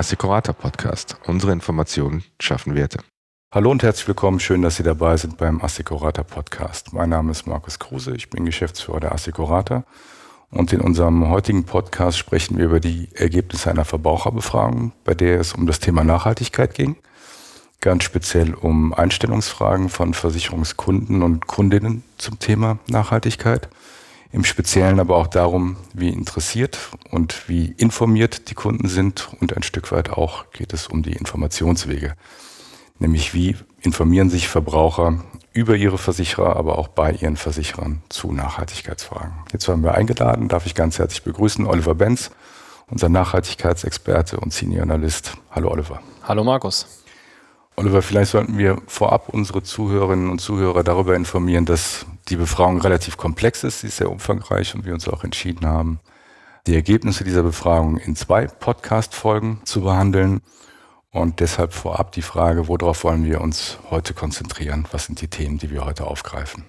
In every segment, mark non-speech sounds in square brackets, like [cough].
Assekurata Podcast. Unsere Informationen schaffen Werte. Hallo und herzlich willkommen. Schön, dass Sie dabei sind beim Assekurata Podcast. Mein Name ist Markus Kruse. Ich bin Geschäftsführer der Assekurata. Und in unserem heutigen Podcast sprechen wir über die Ergebnisse einer Verbraucherbefragung, bei der es um das Thema Nachhaltigkeit ging. Ganz speziell um Einstellungsfragen von Versicherungskunden und Kundinnen zum Thema Nachhaltigkeit. Im Speziellen aber auch darum, wie interessiert und wie informiert die Kunden sind und ein Stück weit auch geht es um die Informationswege. Nämlich wie informieren sich Verbraucher über ihre Versicherer, aber auch bei ihren Versicherern zu Nachhaltigkeitsfragen. Jetzt haben wir eingeladen, darf ich ganz herzlich begrüßen, Oliver Benz, unser Nachhaltigkeitsexperte und Senior Analyst. Hallo Oliver. Hallo Markus. Oliver, vielleicht sollten wir vorab unsere Zuhörerinnen und Zuhörer darüber informieren, dass die Befragung relativ komplex ist, sie ist sehr umfangreich und wir uns auch entschieden haben, die Ergebnisse dieser Befragung in zwei Podcast-Folgen zu behandeln. Und deshalb vorab die Frage, worauf wollen wir uns heute konzentrieren? Was sind die Themen, die wir heute aufgreifen?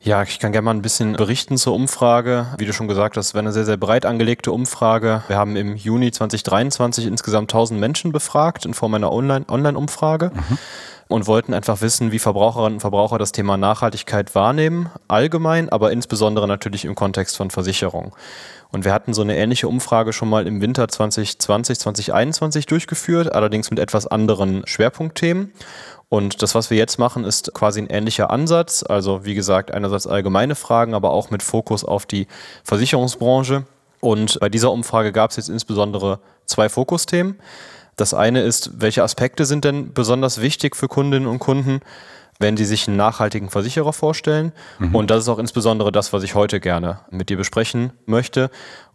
Ja, ich kann gerne mal ein bisschen berichten zur Umfrage. Wie du schon gesagt hast, war eine sehr, sehr breit angelegte Umfrage. Wir haben im Juni 2023 insgesamt 1000 Menschen befragt in Form einer Online-Umfrage. Mhm. Und wollten einfach wissen, wie Verbraucherinnen und Verbraucher das Thema Nachhaltigkeit wahrnehmen, allgemein, aber insbesondere natürlich im Kontext von Versicherung. Und wir hatten so eine ähnliche Umfrage schon mal im Winter 2020, 2021 durchgeführt, allerdings mit etwas anderen Schwerpunktthemen. Und das, was wir jetzt machen, ist quasi ein ähnlicher Ansatz. Also wie gesagt, einerseits allgemeine Fragen, aber auch mit Fokus auf die Versicherungsbranche. Und bei dieser Umfrage gab es jetzt insbesondere zwei Fokusthemen. Das eine ist, welche Aspekte sind denn besonders wichtig für Kundinnen und Kunden, wenn sie sich einen nachhaltigen Versicherer vorstellen? Mhm. Und das ist auch insbesondere das, was ich heute gerne mit dir besprechen möchte.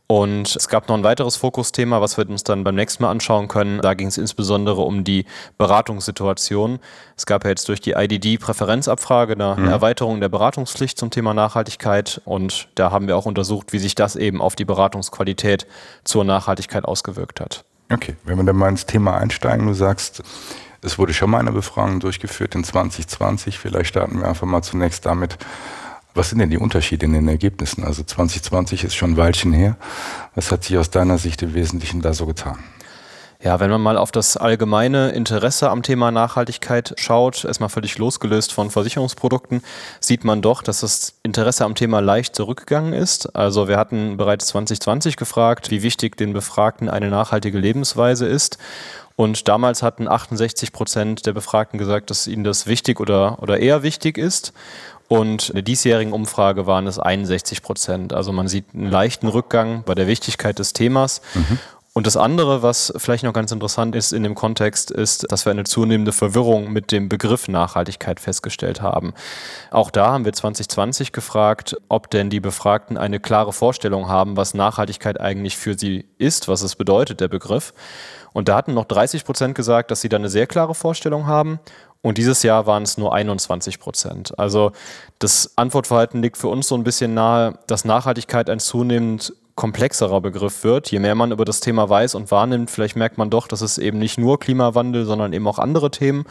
Und es gab noch ein weiteres Fokusthema, was wir uns dann beim nächsten Mal anschauen können. Da ging es insbesondere um die Beratungssituation. Es gab ja jetzt durch die IDD-Präferenzabfrage eine, mhm. Erweiterung der Beratungspflicht zum Thema Nachhaltigkeit. Und da haben wir auch untersucht, wie sich das eben auf die Beratungsqualität zur Nachhaltigkeit ausgewirkt hat. Okay, wenn wir dann mal ins Thema einsteigen, du sagst, es wurde schon mal eine Befragung durchgeführt in 2020. Vielleicht starten wir einfach mal zunächst damit, was sind denn die Unterschiede in den Ergebnissen? Also 2020 ist schon ein Weilchen her. Was hat sich aus deiner Sicht im Wesentlichen da so getan? Ja, wenn man mal auf das allgemeine Interesse am Thema Nachhaltigkeit schaut, erstmal völlig losgelöst von Versicherungsprodukten, sieht man doch, dass das Interesse am Thema leicht zurückgegangen ist. Also wir hatten bereits 2020 gefragt, wie wichtig den Befragten eine nachhaltige Lebensweise ist. Und damals hatten 68 Prozent der Befragten gesagt, dass ihnen das wichtig oder, oder eher wichtig ist. Und in der diesjährigen Umfrage waren es 61 Prozent. Also man sieht einen leichten Rückgang bei der Wichtigkeit des Themas. Mhm. Und das andere, was vielleicht noch ganz interessant ist in dem Kontext, ist, dass wir eine zunehmende Verwirrung mit dem Begriff Nachhaltigkeit festgestellt haben. Auch da haben wir 2020 gefragt, ob denn die Befragten eine klare Vorstellung haben, was Nachhaltigkeit eigentlich für sie ist, was es bedeutet, der Begriff. Und da hatten noch 30 Prozent gesagt, dass sie da eine sehr klare Vorstellung haben. Und dieses Jahr waren es nur 21 Prozent. Also das Antwortverhalten liegt für uns so ein bisschen nahe, dass Nachhaltigkeit ein zunehmend komplexerer Begriff wird. Je mehr man über das Thema weiß und wahrnimmt, vielleicht merkt man doch, dass es eben nicht nur Klimawandel, sondern eben auch andere Themen.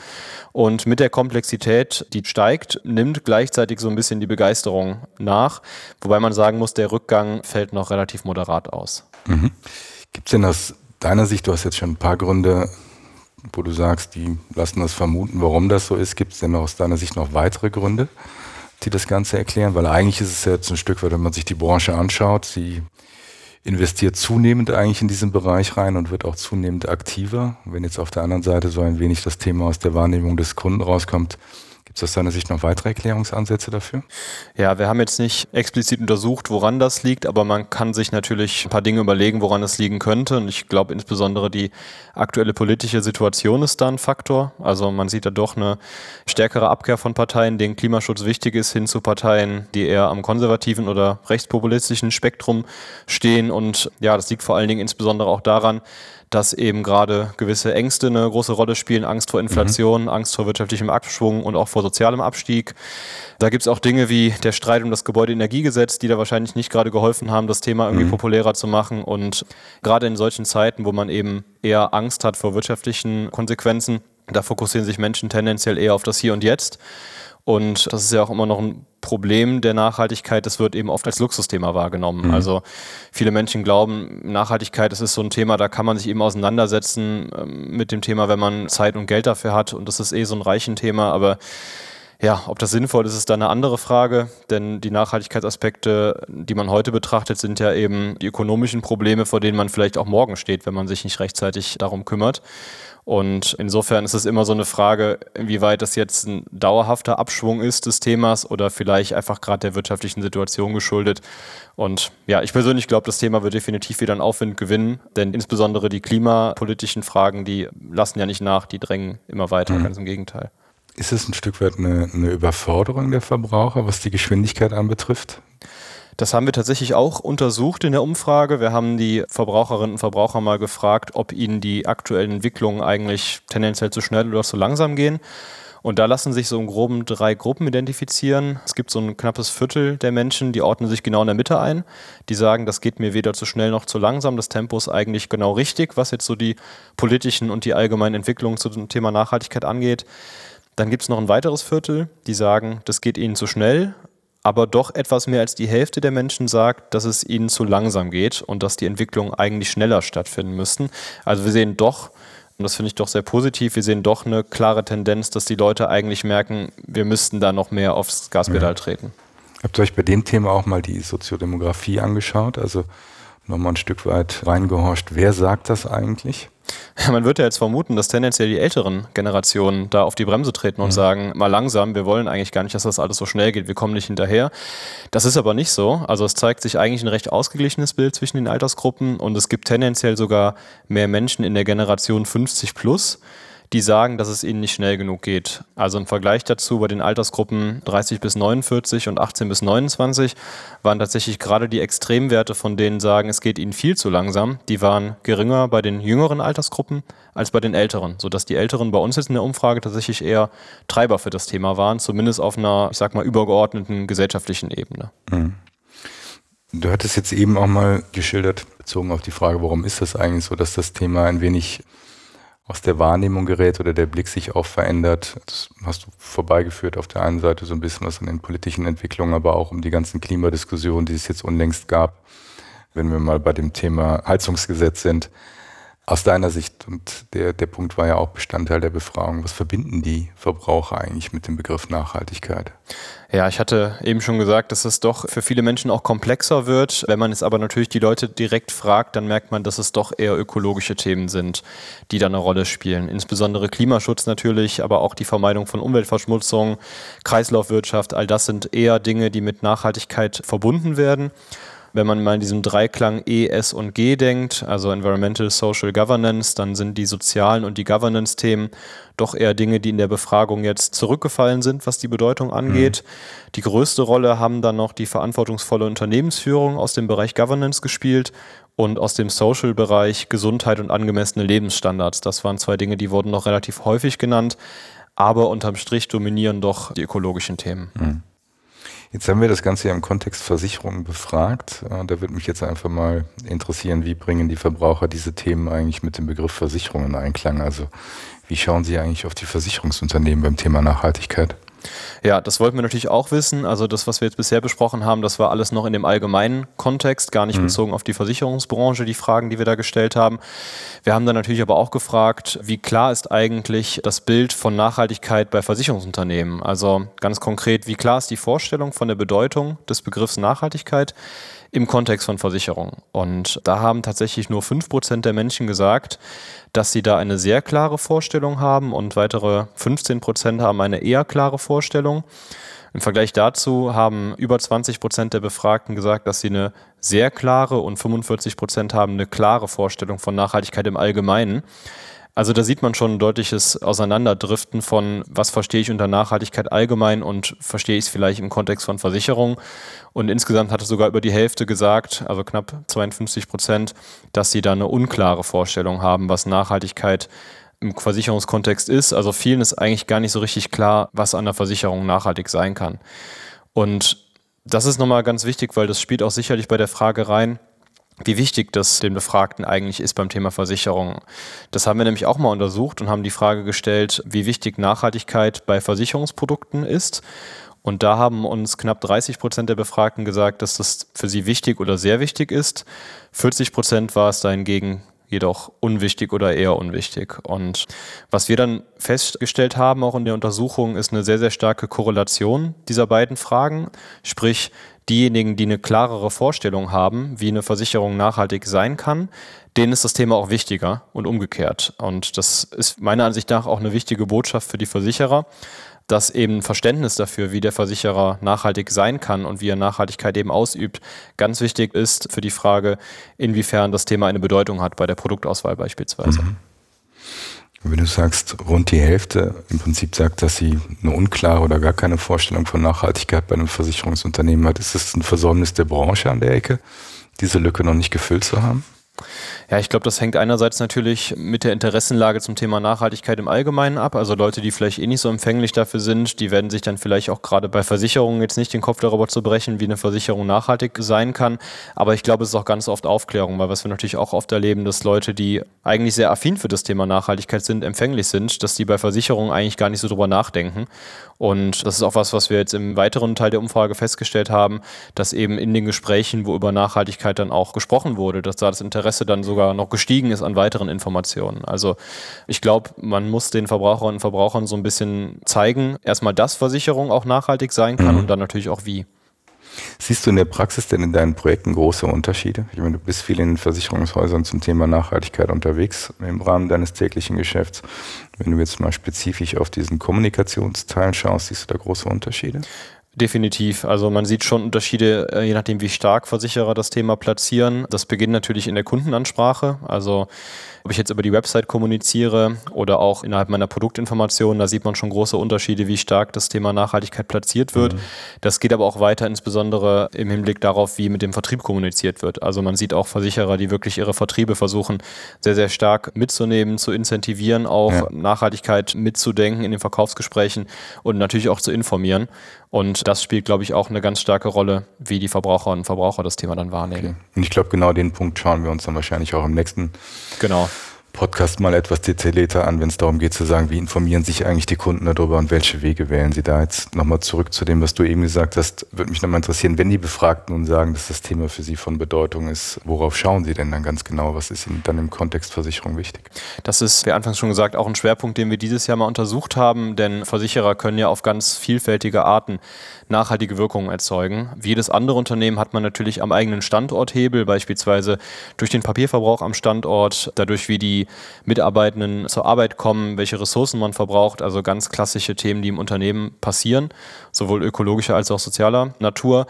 Und mit der Komplexität, die steigt, nimmt gleichzeitig so ein bisschen die Begeisterung nach. Wobei man sagen muss, der Rückgang fällt noch relativ moderat aus. Mhm. Gibt es denn aus deiner Sicht, du hast jetzt schon ein paar Gründe wo du sagst, die lassen das vermuten, warum das so ist. Gibt es denn aus deiner Sicht noch weitere Gründe, die das Ganze erklären? Weil eigentlich ist es jetzt ein Stück weit, wenn man sich die Branche anschaut, sie investiert zunehmend eigentlich in diesen Bereich rein und wird auch zunehmend aktiver. Wenn jetzt auf der anderen Seite so ein wenig das Thema aus der Wahrnehmung des Kunden rauskommt, Gibt es aus deiner Sicht noch weitere Erklärungsansätze dafür? Ja, wir haben jetzt nicht explizit untersucht, woran das liegt, aber man kann sich natürlich ein paar Dinge überlegen, woran es liegen könnte. Und ich glaube insbesondere die aktuelle politische Situation ist da ein Faktor. Also man sieht da doch eine stärkere Abkehr von Parteien, denen Klimaschutz wichtig ist, hin zu Parteien, die eher am konservativen oder rechtspopulistischen Spektrum stehen. Und ja, das liegt vor allen Dingen insbesondere auch daran, dass eben gerade gewisse Ängste eine große Rolle spielen, Angst vor Inflation, mhm. Angst vor wirtschaftlichem Abschwung und auch vor sozialem Abstieg. Da gibt es auch Dinge wie der Streit um das Gebäudeenergiegesetz, die da wahrscheinlich nicht gerade geholfen haben, das Thema irgendwie mhm. populärer zu machen. Und gerade in solchen Zeiten, wo man eben eher Angst hat vor wirtschaftlichen Konsequenzen, Da fokussieren sich Menschen tendenziell eher auf das Hier und Jetzt. Und das ist ja auch immer noch ein Problem der Nachhaltigkeit. Das wird eben oft als Luxusthema wahrgenommen. Mhm. Also viele Menschen glauben, Nachhaltigkeit, das ist so ein Thema, da kann man sich eben auseinandersetzen ähm, mit dem Thema, wenn man Zeit und Geld dafür hat. Und das ist eh so ein reichen Thema. Aber ja, ob das sinnvoll ist, ist dann eine andere Frage, denn die Nachhaltigkeitsaspekte, die man heute betrachtet, sind ja eben die ökonomischen Probleme, vor denen man vielleicht auch morgen steht, wenn man sich nicht rechtzeitig darum kümmert. Und insofern ist es immer so eine Frage, inwieweit das jetzt ein dauerhafter Abschwung ist des Themas oder vielleicht einfach gerade der wirtschaftlichen Situation geschuldet. Und ja, ich persönlich glaube, das Thema wird definitiv wieder einen Aufwind gewinnen, denn insbesondere die klimapolitischen Fragen, die lassen ja nicht nach, die drängen immer weiter, mhm. ganz im Gegenteil. Ist es ein Stück weit eine, eine Überforderung der Verbraucher, was die Geschwindigkeit anbetrifft? Das haben wir tatsächlich auch untersucht in der Umfrage. Wir haben die Verbraucherinnen und Verbraucher mal gefragt, ob ihnen die aktuellen Entwicklungen eigentlich tendenziell zu schnell oder zu langsam gehen. Und da lassen sich so im Groben drei Gruppen identifizieren. Es gibt so ein knappes Viertel der Menschen, die ordnen sich genau in der Mitte ein. Die sagen, das geht mir weder zu schnell noch zu langsam. Das Tempo ist eigentlich genau richtig, was jetzt so die politischen und die allgemeinen Entwicklungen zu dem Thema Nachhaltigkeit angeht. Dann gibt es noch ein weiteres Viertel, die sagen, das geht ihnen zu schnell, aber doch etwas mehr als die Hälfte der Menschen sagt, dass es ihnen zu langsam geht und dass die Entwicklungen eigentlich schneller stattfinden müssten. Also wir sehen doch, und das finde ich doch sehr positiv, wir sehen doch eine klare Tendenz, dass die Leute eigentlich merken, wir müssten da noch mehr aufs Gaspedal ja. treten. Habt ihr euch bei dem Thema auch mal die Soziodemografie angeschaut? Also nochmal ein Stück weit reingehorcht, wer sagt das eigentlich? [laughs] Man wird ja jetzt vermuten, dass tendenziell die älteren Generationen da auf die Bremse treten und mhm. sagen, mal langsam, wir wollen eigentlich gar nicht, dass das alles so schnell geht, wir kommen nicht hinterher. Das ist aber nicht so. Also es zeigt sich eigentlich ein recht ausgeglichenes Bild zwischen den Altersgruppen und es gibt tendenziell sogar mehr Menschen in der Generation 50 plus, die sagen, dass es ihnen nicht schnell genug geht. Also im Vergleich dazu bei den Altersgruppen 30 bis 49 und 18 bis 29 waren tatsächlich gerade die Extremwerte, von denen sagen, es geht ihnen viel zu langsam, die waren geringer bei den jüngeren Altersgruppen als bei den älteren, sodass die älteren bei uns jetzt in der Umfrage tatsächlich eher Treiber für das Thema waren, zumindest auf einer, ich sag mal, übergeordneten gesellschaftlichen Ebene. Mhm. Du hattest jetzt eben auch mal geschildert, bezogen auf die Frage, warum ist das eigentlich so, dass das Thema ein wenig aus der Wahrnehmung gerät oder der Blick sich auch verändert. Das hast du vorbeigeführt auf der einen Seite so ein bisschen was an den politischen Entwicklungen, aber auch um die ganzen Klimadiskussionen, die es jetzt unlängst gab. Wenn wir mal bei dem Thema Heizungsgesetz sind, aus deiner Sicht, und der, der Punkt war ja auch Bestandteil der Befragung, was verbinden die Verbraucher eigentlich mit dem Begriff Nachhaltigkeit? Ja, ich hatte eben schon gesagt, dass es doch für viele Menschen auch komplexer wird. Wenn man jetzt aber natürlich die Leute direkt fragt, dann merkt man, dass es doch eher ökologische Themen sind, die da eine Rolle spielen. Insbesondere Klimaschutz natürlich, aber auch die Vermeidung von Umweltverschmutzung, Kreislaufwirtschaft, all das sind eher Dinge, die mit Nachhaltigkeit verbunden werden. Wenn man mal in diesem Dreiklang E, S und G denkt, also Environmental, Social, Governance, dann sind die sozialen und die Governance-Themen doch eher Dinge, die in der Befragung jetzt zurückgefallen sind, was die Bedeutung angeht. Mhm. Die größte Rolle haben dann noch die verantwortungsvolle Unternehmensführung aus dem Bereich Governance gespielt und aus dem Social-Bereich Gesundheit und angemessene Lebensstandards. Das waren zwei Dinge, die wurden noch relativ häufig genannt, aber unterm Strich dominieren doch die ökologischen Themen. Mhm. Jetzt haben wir das Ganze ja im Kontext Versicherungen befragt. Äh, da würde mich jetzt einfach mal interessieren, wie bringen die Verbraucher diese Themen eigentlich mit dem Begriff Versicherungen in Einklang? Also wie schauen Sie eigentlich auf die Versicherungsunternehmen beim Thema Nachhaltigkeit? Ja, das wollten wir natürlich auch wissen. Also das, was wir jetzt bisher besprochen haben, das war alles noch in dem allgemeinen Kontext, gar nicht mhm. bezogen auf die Versicherungsbranche, die Fragen, die wir da gestellt haben. Wir haben dann natürlich aber auch gefragt, wie klar ist eigentlich das Bild von Nachhaltigkeit bei Versicherungsunternehmen? Also ganz konkret, wie klar ist die Vorstellung von der Bedeutung des Begriffs Nachhaltigkeit? Im Kontext von Versicherungen. Und da haben tatsächlich nur 5% der Menschen gesagt, dass sie da eine sehr klare Vorstellung haben und weitere 15% haben eine eher klare Vorstellung. Im Vergleich dazu haben über 20 Prozent der Befragten gesagt, dass sie eine sehr klare und 45 Prozent haben eine klare Vorstellung von Nachhaltigkeit im Allgemeinen. Also da sieht man schon ein deutliches Auseinanderdriften von, was verstehe ich unter Nachhaltigkeit allgemein und verstehe ich es vielleicht im Kontext von Versicherungen. Und insgesamt hatte sogar über die Hälfte gesagt, also knapp 52 Prozent, dass sie da eine unklare Vorstellung haben, was Nachhaltigkeit im Versicherungskontext ist. Also vielen ist eigentlich gar nicht so richtig klar, was an der Versicherung nachhaltig sein kann. Und das ist nochmal ganz wichtig, weil das spielt auch sicherlich bei der Frage rein, wie wichtig das den Befragten eigentlich ist beim Thema Versicherung. Das haben wir nämlich auch mal untersucht und haben die Frage gestellt, wie wichtig Nachhaltigkeit bei Versicherungsprodukten ist. Und da haben uns knapp 30 Prozent der Befragten gesagt, dass das für sie wichtig oder sehr wichtig ist. 40 Prozent war es dahingegen jedoch unwichtig oder eher unwichtig. Und was wir dann festgestellt haben, auch in der Untersuchung, ist eine sehr, sehr starke Korrelation dieser beiden Fragen. Sprich, diejenigen, die eine klarere Vorstellung haben, wie eine Versicherung nachhaltig sein kann, denen ist das Thema auch wichtiger und umgekehrt. Und das ist meiner Ansicht nach auch eine wichtige Botschaft für die Versicherer, dass eben Verständnis dafür, wie der Versicherer nachhaltig sein kann und wie er Nachhaltigkeit eben ausübt, ganz wichtig ist für die Frage, inwiefern das Thema eine Bedeutung hat bei der Produktauswahl beispielsweise. Mhm. Wenn du sagst, rund die Hälfte im Prinzip sagt, dass sie eine unklare oder gar keine Vorstellung von Nachhaltigkeit bei einem Versicherungsunternehmen hat, ist es ein Versäumnis der Branche an der Ecke, diese Lücke noch nicht gefüllt zu haben? Ja, ich glaube, das hängt einerseits natürlich mit der Interessenlage zum Thema Nachhaltigkeit im Allgemeinen ab. Also Leute, die vielleicht eh nicht so empfänglich dafür sind, die werden sich dann vielleicht auch gerade bei Versicherungen jetzt nicht den Kopf darüber zu brechen, wie eine Versicherung nachhaltig sein kann. Aber ich glaube, es ist auch ganz oft Aufklärung, weil was wir natürlich auch oft erleben, dass Leute, die eigentlich sehr affin für das Thema Nachhaltigkeit sind, empfänglich sind, dass die bei Versicherungen eigentlich gar nicht so drüber nachdenken. Und das ist auch was, was wir jetzt im weiteren Teil der Umfrage festgestellt haben, dass eben in den Gesprächen, wo über Nachhaltigkeit dann auch gesprochen wurde, dass da das Interesse dann sogar noch gestiegen ist an weiteren Informationen. Also ich glaube, man muss den Verbraucherinnen und Verbrauchern so ein bisschen zeigen, erstmal, dass Versicherung auch nachhaltig sein kann mhm. und dann natürlich auch wie. Siehst du in der Praxis denn in deinen Projekten große Unterschiede? Ich meine, du bist viel in Versicherungshäusern zum Thema Nachhaltigkeit unterwegs im Rahmen deines täglichen Geschäfts. Wenn du jetzt mal spezifisch auf diesen Kommunikationsteil schaust, siehst du da große Unterschiede? Definitiv. Also man sieht schon Unterschiede, äh, je nachdem, wie stark Versicherer das Thema platzieren. Das beginnt natürlich in der Kundenansprache. Also ob ich jetzt über die Website kommuniziere oder auch innerhalb meiner Produktinformationen, da sieht man schon große Unterschiede, wie stark das Thema Nachhaltigkeit platziert wird. Mhm. Das geht aber auch weiter, insbesondere im Hinblick darauf, wie mit dem Vertrieb kommuniziert wird. Also man sieht auch Versicherer, die wirklich ihre Vertriebe versuchen, sehr, sehr stark mitzunehmen, zu incentivieren, auch ja. Nachhaltigkeit mitzudenken in den Verkaufsgesprächen und natürlich auch zu informieren. Und das spielt, glaube ich, auch eine ganz starke Rolle, wie die Verbraucherinnen und Verbraucher das Thema dann wahrnehmen. Okay. Und ich glaube, genau den Punkt schauen wir uns dann wahrscheinlich auch im nächsten genau. Podcast mal etwas detaillierter an, wenn es darum geht zu sagen, wie informieren sich eigentlich die Kunden darüber und welche Wege wählen sie da. Jetzt nochmal zurück zu dem, was du eben gesagt hast, würde mich nochmal interessieren, wenn die Befragten nun sagen, dass das Thema für sie von Bedeutung ist, worauf schauen sie denn dann ganz genau? Was ist ihnen dann im Kontext Versicherung wichtig? Das ist, wie anfangs schon gesagt, auch ein Schwerpunkt, den wir dieses Jahr mal untersucht haben, denn Versicherer können ja auf ganz vielfältige Arten nachhaltige Wirkungen erzeugen. Wie jedes andere Unternehmen hat man natürlich am eigenen Standort Hebel, beispielsweise durch den Papierverbrauch am Standort, dadurch wie die Mitarbeitenden zur Arbeit kommen, welche Ressourcen man verbraucht, also ganz klassische Themen, die im Unternehmen passieren, sowohl ökologischer als auch sozialer Natur.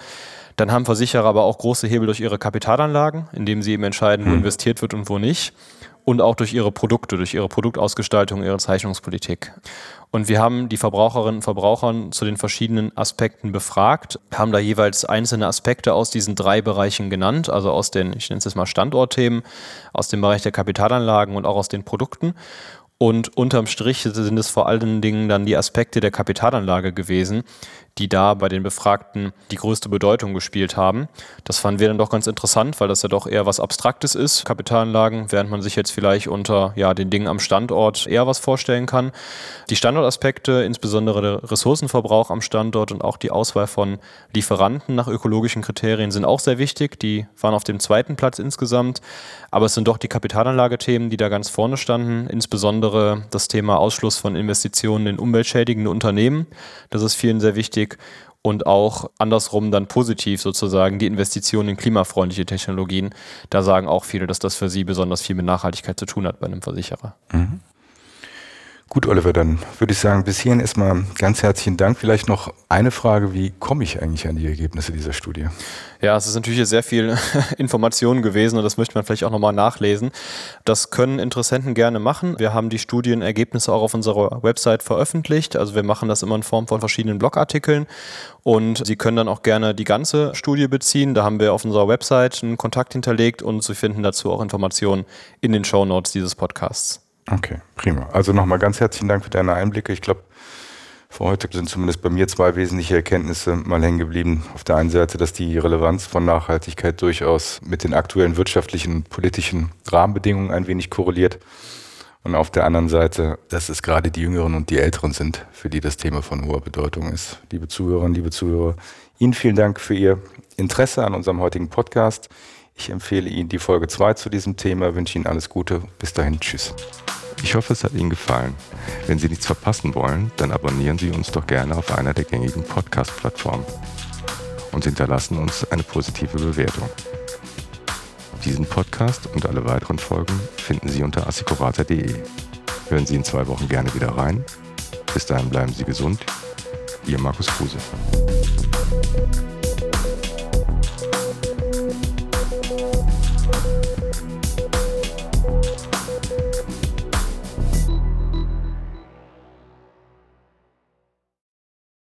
Dann haben Versicherer aber auch große Hebel durch ihre Kapitalanlagen, indem sie eben entscheiden, wo hm. investiert wird und wo nicht. Und auch durch ihre Produkte, durch ihre Produktausgestaltung, ihre Zeichnungspolitik. Und wir haben die Verbraucherinnen und Verbraucher zu den verschiedenen Aspekten befragt, haben da jeweils einzelne Aspekte aus diesen drei Bereichen genannt, also aus den, ich nenne es mal Standortthemen, aus dem Bereich der Kapitalanlagen und auch aus den Produkten. Und unterm Strich sind es vor allen Dingen dann die Aspekte der Kapitalanlage gewesen, die da bei den Befragten die größte Bedeutung gespielt haben. Das fanden wir dann doch ganz interessant, weil das ja doch eher was Abstraktes ist, Kapitalanlagen, während man sich jetzt vielleicht unter ja, den Dingen am Standort eher was vorstellen kann. Die Standortaspekte, insbesondere der Ressourcenverbrauch am Standort und auch die Auswahl von Lieferanten nach ökologischen Kriterien sind auch sehr wichtig. Die waren auf dem zweiten Platz insgesamt. Aber es sind doch die Kapitalanlagethemen, die da ganz vorne standen, insbesondere das Thema Ausschluss von Investitionen in umweltschädigende Unternehmen. Das ist vielen sehr wichtig wichtig und auch andersrum dann positiv sozusagen die Investitionen in klimafreundliche Technologien. Da sagen auch viele, dass das für sie besonders viel mit Nachhaltigkeit zu tun hat bei einem Versicherer. Mhm. Gut, Oliver, dann würde ich sagen, bis hierhin erstmal ganz herzlichen Dank. Vielleicht noch eine Frage, wie komme ich eigentlich an die Ergebnisse dieser Studie? Ja, es ist natürlich sehr viel [laughs] Information gewesen und das möchte man vielleicht auch nochmal nachlesen. Das können Interessenten gerne machen. Wir haben die Studienergebnisse auch auf unserer Website veröffentlicht. Also wir machen das immer in Form von verschiedenen Blogartikeln und Sie können dann auch gerne die ganze Studie beziehen. Da haben wir auf unserer Website einen Kontakt hinterlegt und Sie finden dazu auch Informationen in den Show Notes dieses Podcasts. Okay, prima. Also nochmal ganz herzlichen Dank für deine Einblicke. Ich glaube, Für heute sind zumindest bei mir zwei wesentliche Erkenntnisse mal hängen geblieben. Auf der einen Seite, dass die Relevanz von Nachhaltigkeit durchaus mit den aktuellen wirtschaftlichen und politischen Rahmenbedingungen ein wenig korreliert. Und auf der anderen Seite, dass es gerade die Jüngeren und die Älteren sind, für die das Thema von hoher Bedeutung ist. Liebe Zuhörerinnen, liebe Zuhörer, Ihnen vielen Dank für Ihr Interesse an unserem heutigen Podcast. Ich empfehle Ihnen die Folge 2 zu diesem Thema, wünsche Ihnen alles Gute. Bis dahin, tschüss. Ich hoffe, es hat Ihnen gefallen. Wenn Sie nichts verpassen wollen, dann abonnieren Sie uns doch gerne auf einer der gängigen Podcast-Plattformen und hinterlassen uns eine positive Bewertung. Diesen Podcast und alle weiteren Folgen finden Sie unter assicurata.de. Hören Sie in zwei Wochen gerne wieder rein. Bis dahin bleiben Sie gesund. Ihr Markus Kruse.